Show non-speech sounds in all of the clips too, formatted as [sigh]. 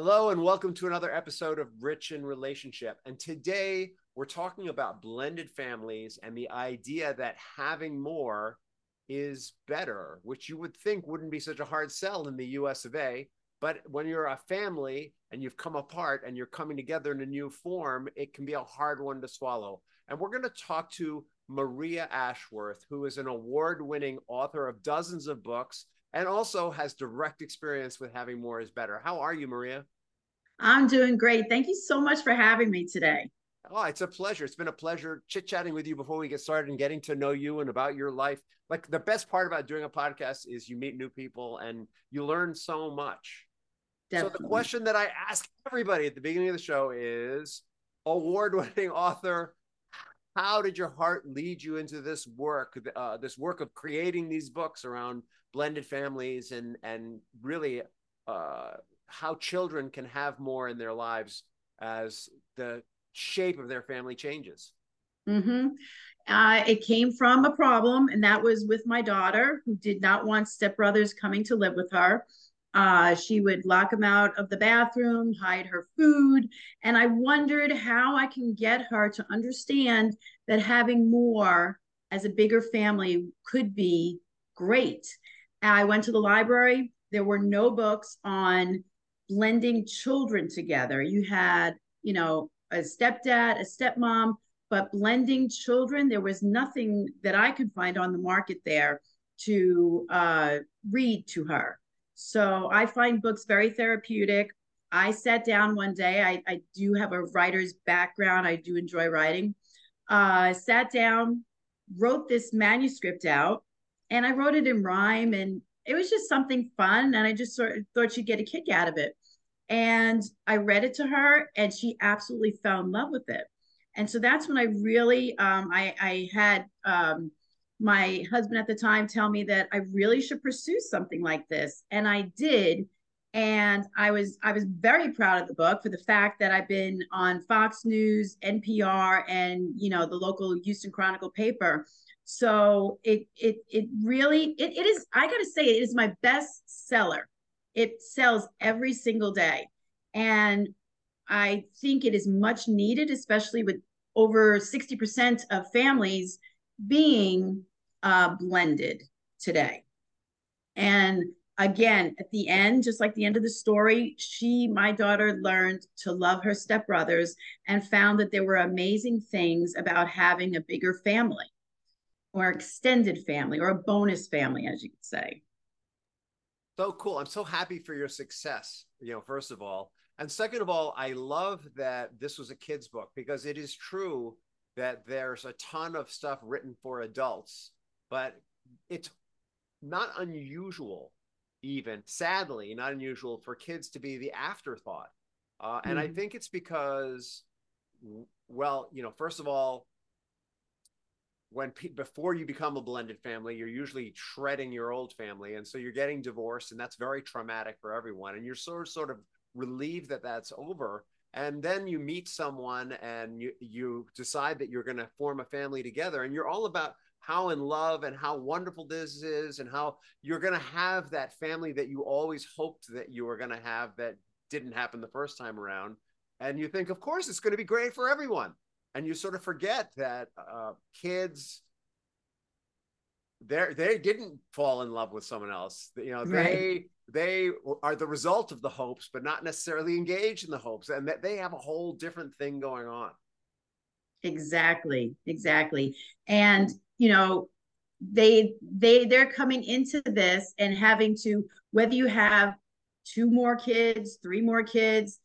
Hello, and welcome to another episode of Rich in Relationship. And today we're talking about blended families and the idea that having more is better, which you would think wouldn't be such a hard sell in the US of A. But when you're a family and you've come apart and you're coming together in a new form, it can be a hard one to swallow. And we're going to talk to Maria Ashworth, who is an award winning author of dozens of books and also has direct experience with having more is better. How are you, Maria? I'm doing great. Thank you so much for having me today. Oh, it's a pleasure. It's been a pleasure chit chatting with you before we get started and getting to know you and about your life. Like the best part about doing a podcast is you meet new people and you learn so much. Definitely. So the question that I ask everybody at the beginning of the show is award-winning author how did your heart lead you into this work uh, this work of creating these books around blended families and and really uh, how children can have more in their lives as the shape of their family changes mm-hmm. uh, it came from a problem and that was with my daughter who did not want stepbrothers coming to live with her uh, she would lock him out of the bathroom, hide her food. And I wondered how I can get her to understand that having more as a bigger family could be great. I went to the library. There were no books on blending children together. You had, you know, a stepdad, a stepmom, but blending children, there was nothing that I could find on the market there to uh, read to her. So I find books very therapeutic. I sat down one day. I, I do have a writer's background. I do enjoy writing. Uh, sat down, wrote this manuscript out, and I wrote it in rhyme. And it was just something fun. And I just sort of thought she'd get a kick out of it. And I read it to her, and she absolutely fell in love with it. And so that's when I really, um, I, I had um, my husband at the time tell me that I really should pursue something like this. And I did. And I was I was very proud of the book for the fact that I've been on Fox News, NPR, and you know the local Houston Chronicle paper. So it it it really it, it is I gotta say it is my best seller. It sells every single day. And I think it is much needed, especially with over 60% of families being uh, blended today. And again, at the end, just like the end of the story, she, my daughter, learned to love her stepbrothers and found that there were amazing things about having a bigger family or extended family or a bonus family, as you could say. So cool. I'm so happy for your success, you know, first of all. And second of all, I love that this was a kid's book because it is true that there's a ton of stuff written for adults but it's not unusual even sadly not unusual for kids to be the afterthought uh, and mm-hmm. i think it's because well you know first of all when pe- before you become a blended family you're usually shredding your old family and so you're getting divorced and that's very traumatic for everyone and you're sort of sort of relieved that that's over and then you meet someone and you you decide that you're going to form a family together and you're all about how in love and how wonderful this is and how you're going to have that family that you always hoped that you were going to have that didn't happen the first time around. And you think of course it's going to be great for everyone. And you sort of forget that uh, kids they they didn't fall in love with someone else. You know right. They are the result of the hopes but not necessarily engaged in the hopes and that they have a whole different thing going on. Exactly exactly. And you know they they they're coming into this and having to whether you have two more kids three more kids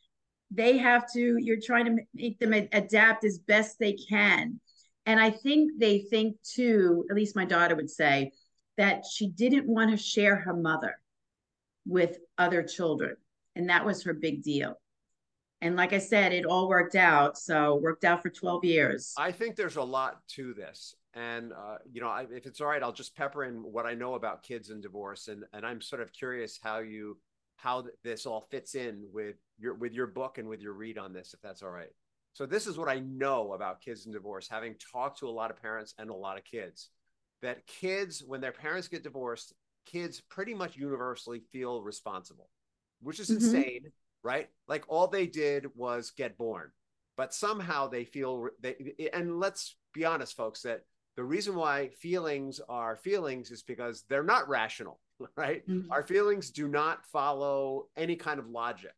they have to you're trying to make them adapt as best they can. And i think they think too at least my daughter would say that she didn't want to share her mother with other children. And that was her big deal. And like i said it all worked out. So worked out for 12 years. I think there's a lot to this. And uh, you know I, if it's all right i'll just pepper in what i know about kids and divorce. And and i'm sort of curious how you how this all fits in with your with your book and with your read on this if that's all right. So this is what i know about kids and divorce having talked to a lot of parents and a lot of kids that kids when their parents get divorced kids pretty much universally feel responsible which is mm-hmm. insane right? Like all they did was get born, but somehow they feel they. And let's be honest, folks, that the reason why feelings are feelings is because they're not rational, [laughs] right? Mm-hmm. Our feelings do not follow any kind of logic.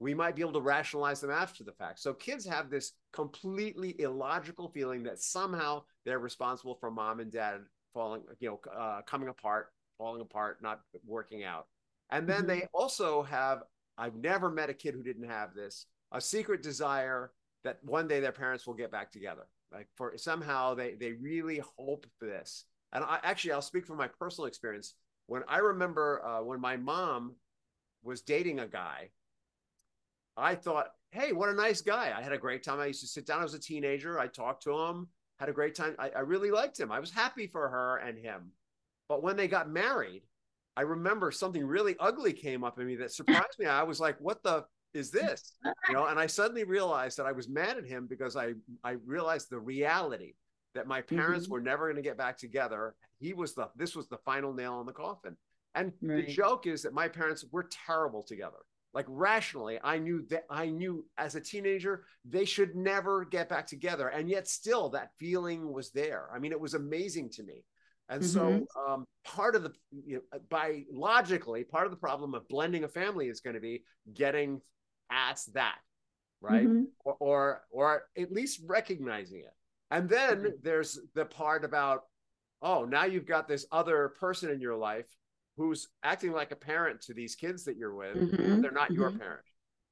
We might be able to rationalize them after the fact. So kids have this completely illogical feeling that somehow they're responsible for mom and dad falling, you know, uh, coming apart, falling apart, not working out. And then mm-hmm. they also have, I've never met a kid who didn't have this, a secret desire that one day their parents will get back together. Like for somehow they they really hope for this. And I actually I'll speak from my personal experience. When I remember uh, when my mom was dating a guy, I thought, hey, what a nice guy. I had a great time. I used to sit down as a teenager. I talked to him, had a great time. I, I really liked him. I was happy for her and him. But when they got married, I remember something really ugly came up in me that surprised me. I was like, what the is this? You know, and I suddenly realized that I was mad at him because I I realized the reality that my parents mm-hmm. were never going to get back together. He was the this was the final nail in the coffin. And right. the joke is that my parents were terrible together. Like rationally, I knew that I knew as a teenager they should never get back together, and yet still that feeling was there. I mean, it was amazing to me. And mm-hmm. so, um, part of the, you know, by logically, part of the problem of blending a family is going to be getting past that, right? Mm-hmm. Or, or, or at least recognizing it. And then mm-hmm. there's the part about, oh, now you've got this other person in your life who's acting like a parent to these kids that you're with. Mm-hmm. They're not your mm-hmm. parent,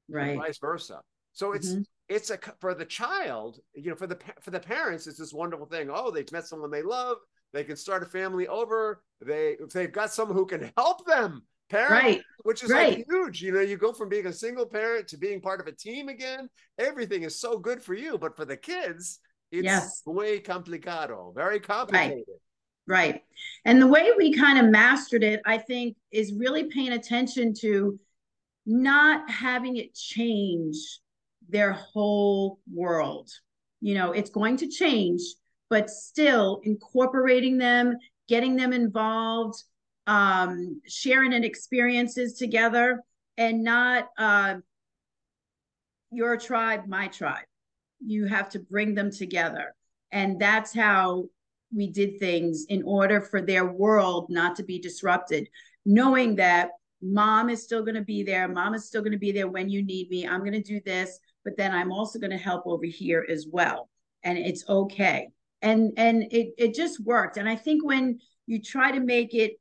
right? vice versa. So it's mm-hmm. it's a for the child, you know, for the for the parents, it's this wonderful thing. Oh, they've met someone they love they can start a family over. They if they've got someone who can help them parent, right. which is right. like huge. You know, you go from being a single parent to being part of a team again. Everything is so good for you, but for the kids, it's yes. muy complicado, very complicated. Right. right. And the way we kind of mastered it, I think, is really paying attention to not having it change their whole world. You know, it's going to change, but still incorporating them, getting them involved, um, sharing and experiences together, and not uh, your tribe, my tribe. You have to bring them together. And that's how we did things in order for their world not to be disrupted, knowing that mom is still going to be there. Mom is still going to be there when you need me. I'm going to do this, but then I'm also going to help over here as well. And it's okay and and it it just worked. And i think when you try to make it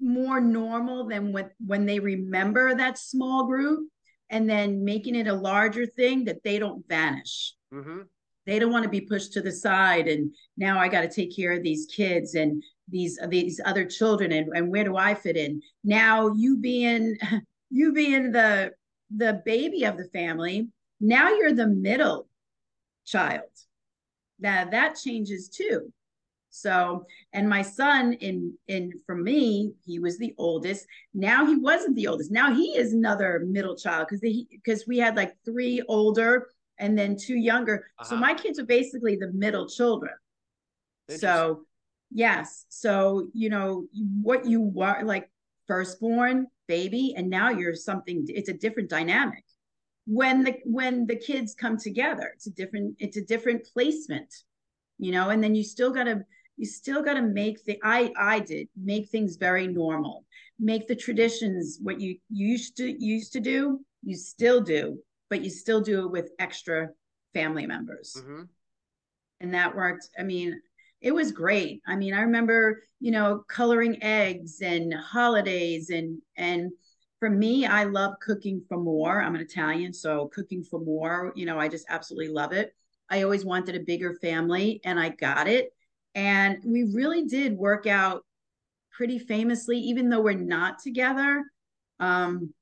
more normal than when when they remember that small group and then making it a larger thing that they don't vanish. Mm-hmm. they don't want to be pushed to the side and now i got to take care of these kids and these these other children and, and where do i fit in? Now you being [laughs] you being the the baby of the family now you're the middle child that that changes too. So and my son in in for me he was the oldest. Now he wasn't the oldest. Now he is another middle child because he because we had like three older and then two younger. Uh-huh. so my kids are basically the middle children. So yes. So you know what you were like firstborn baby and now you're something it's a different dynamic when the when the kids come together it's a different it's a different placement you know and then you still got to you still got to make the i i did make things very normal. Make the traditions what you, you used to used to do you still do but you still do it with extra family members. Mm-hmm. and that worked i mean it was great. I mean i remember you know coloring eggs and holidays and and for me, I love cooking for more. I'm an Italian, so cooking for more, you know, I just absolutely love it. I always wanted a bigger family and I got it. And we really did work out pretty famously, even though we're not together. Um,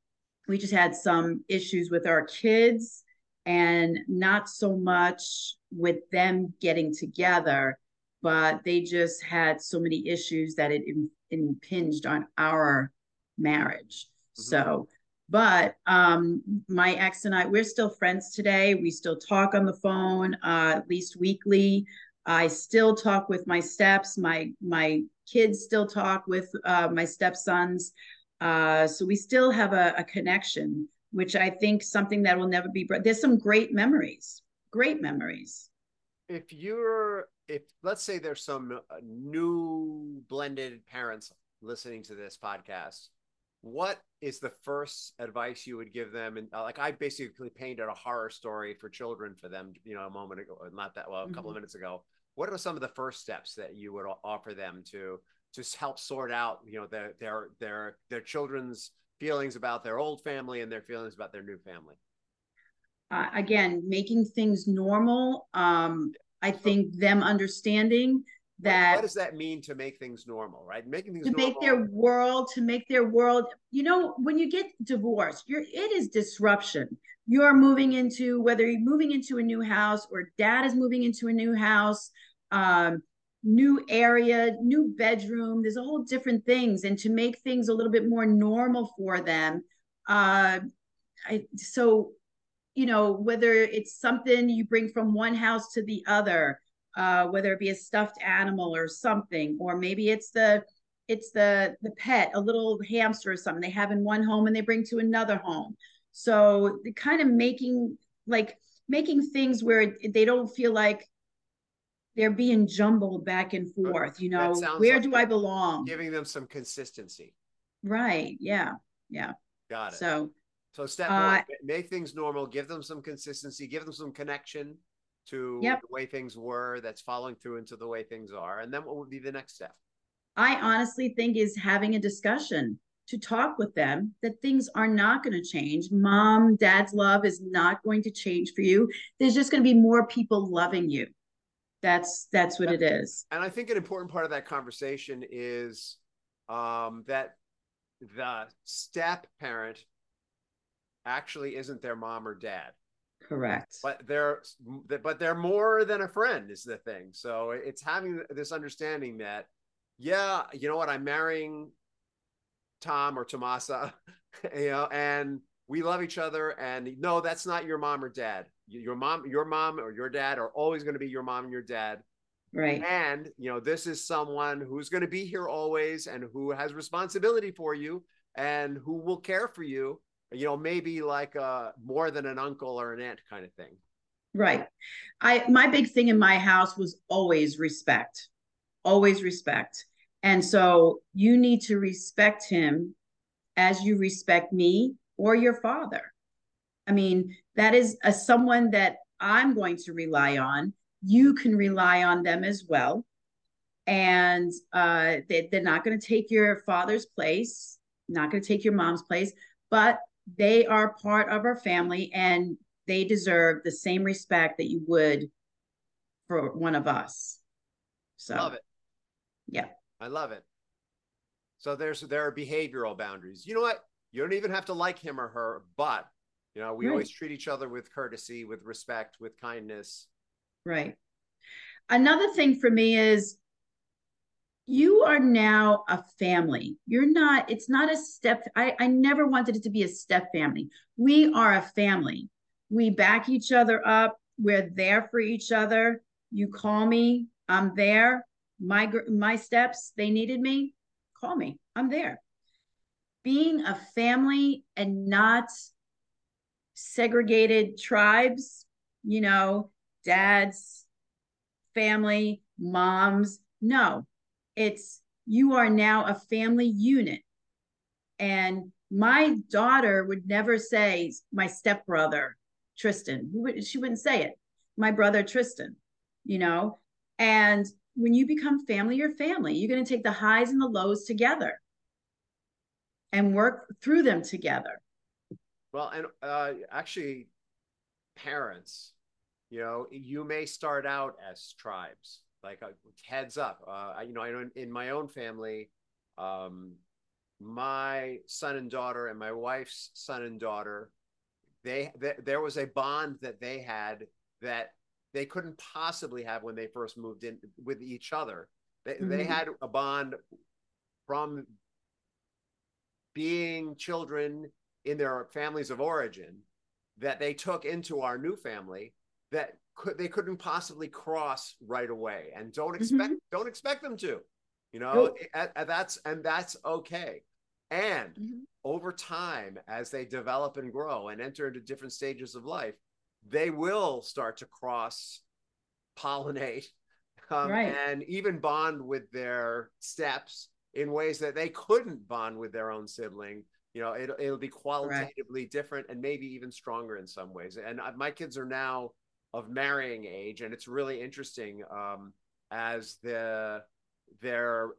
we just had some issues with our kids and not so much with them getting together, but they just had so many issues that it impinged on our marriage. Mm-hmm. So, but um, my ex and I, we're still friends today. We still talk on the phone, uh, at least weekly. I still talk with my steps. My my kids still talk with uh, my stepsons. Uh, so we still have a, a connection. which I think something that will never be. There's some great memories, great memories. If you're, if let's say there's some uh, new blended parents listening to this podcast, what is the first advice you would give them? And uh, like I basically painted a horror story for children for them, you know, a moment ago, not that well, a couple mm-hmm. of minutes ago. What are some of the first steps that you would offer them to just help sort out, you know, their their their their children's feelings about their old family and their feelings about their new family? Uh, again, making things normal. Um, I think them understanding that what does that mean to make things normal right making things to normal. make their world to make their world you know when you get divorced you're it is disruption you're moving into whether you're moving into a new house or dad is moving into a new house um, new area new bedroom there's a whole different things and to make things a little bit more normal for them uh I, so you know whether it's something you bring from one house to the other uh, whether it be a stuffed animal or something, or maybe it's the it's the the pet, a little hamster or something they have in one home and they bring to another home. So the kind of making like making things where they don't feel like they're being jumbled back and forth. You know, where like do I belong? Giving them some consistency. Right. Yeah. Yeah. Got it. So so step uh, one, make things normal, give them some consistency, give them some connection to yep. the way things were that's following through into the way things are and then what would be the next step? I honestly think is having a discussion to talk with them that things are not going to change. Mom dad's love is not going to change for you. There's just going to be more people loving you. That's that's what it is. And i think an important part of that conversation is um, that the step parent actually isn't their mom or dad Correct. But they're but they're more than a friend is the thing. So it's having this understanding that yeah, you know what, I'm marrying Tom or Tomasa, [laughs] you know, and we love each other and no, that's not your mom or dad. Your mom your mom or your dad are always going to be your mom and your dad. Right. And, you know, this is someone who's going to be here always and who has responsibility for you and who will care for you you know maybe like uh more than an uncle or an aunt kind of thing. Right. I my big thing in my house was always respect always respect. And so you need to respect him as you respect me or your father. I mean that is a someone that i'm going to rely on you can rely on them as well. And uh, they, they're not going to take your father's place not going to take your mom's place but they are part of our family and they deserve the same respect that you would for one of us. So love it. Yeah. I love it. So there's there are behavioral boundaries. You know what? You don't even have to like him or her, but you know, we right. always treat each other with courtesy, with respect, with kindness. Right. Another thing for me is you are now a family. You're not, it's not a step. I, I never wanted it to be a step family. We are a family. We back each other up. We're there for each other. You call me, I'm there. My my steps, they needed me. Call me. I'm there. Being a family and not segregated tribes, you know, dads, family, moms. No, it's you are now a family unit. And my daughter would never say my stepbrother, Tristan. She wouldn't say it. My brother, Tristan, you know? And when you become family, you're family. You're going to take the highs and the lows together and work through them together. Well, and uh, actually, parents, you know, you may start out as tribes like uh, heads up uh, you know i know in, in my own family um, my son and daughter and my wife's son and daughter they, they there was a bond that they had that they couldn't possibly have when they first moved in with each other they, mm-hmm. they had a bond from being children in their families of origin that they took into our new family that could they couldn't possibly cross right away and don't mm-hmm. expect mm-hmm. don't expect them to you know nope. that's and that's okay And mm-hmm. over time, as they develop and grow and enter into different stages of life, they will start to cross pollinate [laughs] um, right. and even bond with their steps in ways that they couldn't bond with their own sibling. You know, it, it'll be qualitatively right. different and maybe even stronger in some ways. And my kids are now of marrying age, and it's really interesting um, as the their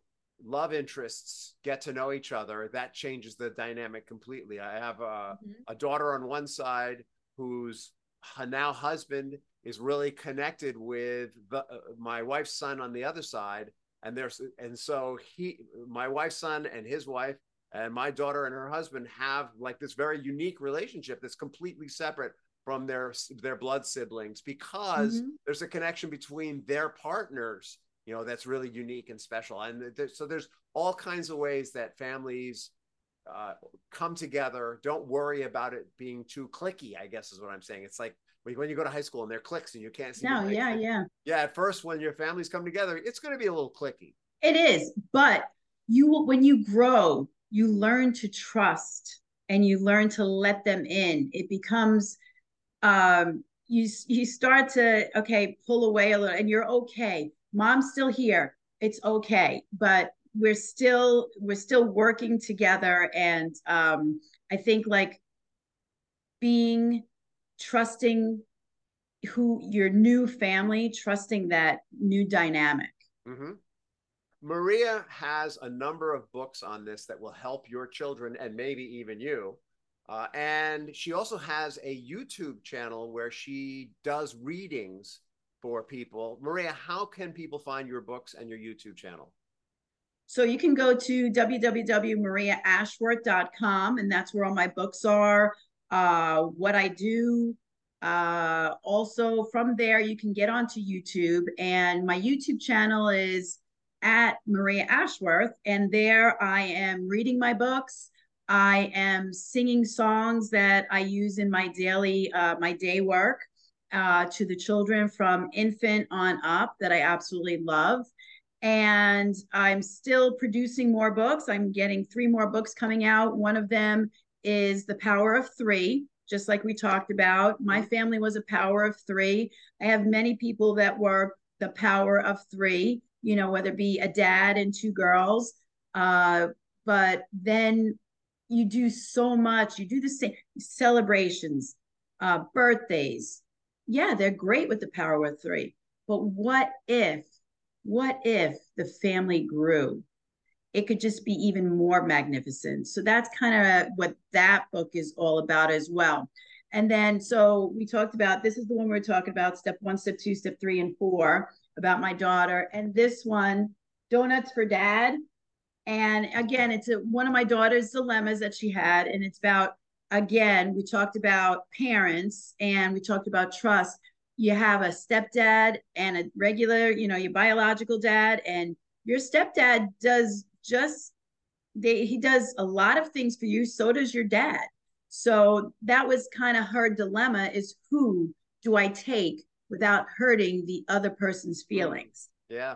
love interests get to know each other. That changes the dynamic completely. I have a, mm-hmm. a daughter on one side whose now husband is really connected with the, uh, my wife's son on the other side and there's and so he my wife's son and his wife and my daughter and her husband have like this very unique relationship that's completely separate from their their blood siblings because mm-hmm. there's a connection between their partners you know that's really unique and special and so there's all kinds of ways that families uh, come together don't worry about it being too clicky i guess is what i'm saying it's like when you go to high school and they're cliques and you can't see. No, yeah, yeah. Yeah, at first when your families come together, it's going to be a little clicky. It is, but you when you grow, you learn to trust and you learn to let them in. It becomes um you you start to okay, pull away a little and you're okay. Mom's still here. It's okay, but we're still we're still working together and um I think like being trusting who your new family, trusting that new dynamic. Mm-hmm. Maria has a number of books on this that will help your children and maybe even you. Uh, and she also has a YouTube channel where she does readings for people. Maria, how can people find your books and your YouTube channel? So you can go to www.mariaashworth.com, and that's where all my books are uh, what I do. Uh, also, from there, you can get onto YouTube, and my YouTube channel is at Maria Ashworth, and there I am reading my books. I am singing songs that I use in my daily, uh, my day work uh, to the children from infant on up that I absolutely love. And I'm still producing more books. I'm getting three more books coming out. One of them is the power of three, just like we talked about. My family was a power of three. I have many people that were the power of three, you know, whether it be a dad and two girls. Uh, but then you do so much. You do the same celebrations, uh, birthdays. Yeah, they're great with the power of three. But what if, what if the family grew? it could just be even more magnificent. So that's kind of what that book is all about as well. And then, so we talked about this is the one we're talking about step one, step two, step three, and four about my daughter. And this one, Donuts for Dad. And again, it's a, one of my daughter's dilemmas that she had. And it's about, again, we talked about parents and we talked about trust. You have a stepdad and a regular, you know, your biological dad, and your stepdad does just they he does a lot of things for you so does your dad so that was kind of her dilemma is who do i take without hurting the other person's feelings yeah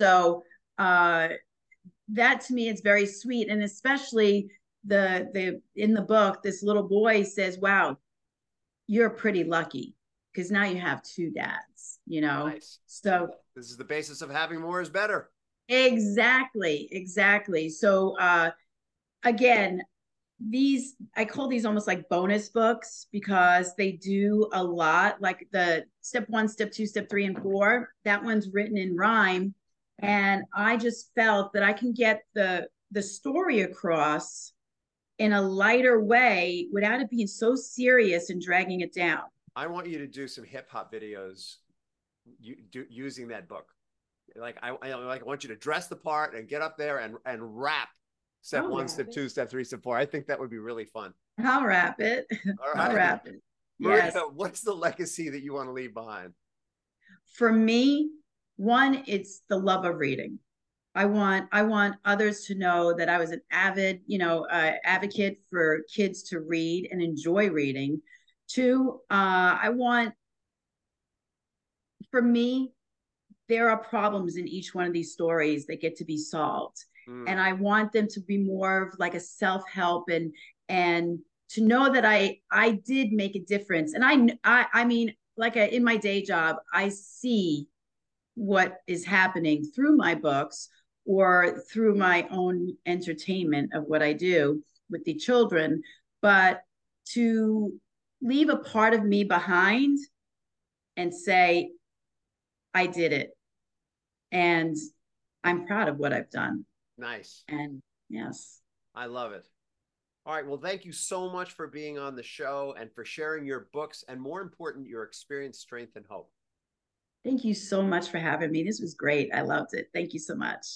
so uh that to me is very sweet and especially the the in the book this little boy says wow you're pretty lucky because now you have two dads you know nice. so this is the basis of having more is better Exactly, exactly. So uh again, these I call these almost like bonus books because they do a lot like the step 1, step 2, step 3 and 4. That one's written in rhyme and I just felt that I can get the the story across in a lighter way without it being so serious and dragging it down. I want you to do some hip hop videos you, do, using that book like I, I like I want you to dress the part and get up there and and rap step oh, one, step two, step three, step four. I think that would be really fun. I'll rap it. All right. I'll rap it. Yes. what's the legacy that you want to leave behind? For me, one, it's the love of reading. I want I want others to know that I was an avid, you know, uh, advocate for kids to read and enjoy reading. Two, uh, I want for me there are problems in each one of these stories that get to be solved. Mm. And I want them to be more of like a self-help and and to know that I I did make a difference. And I I I mean, like a, in my day job, I see what is happening through my books or through my own entertainment of what I do with the children. But to leave a part of me behind and say, I did it. And I'm proud of what I've done. Nice. And yes. I love it. All right. Well, thank you so much for being on the show and for sharing your books and more important, your experience, strength, and hope. Thank you so much for having me. This was great. I loved it. Thank you so much.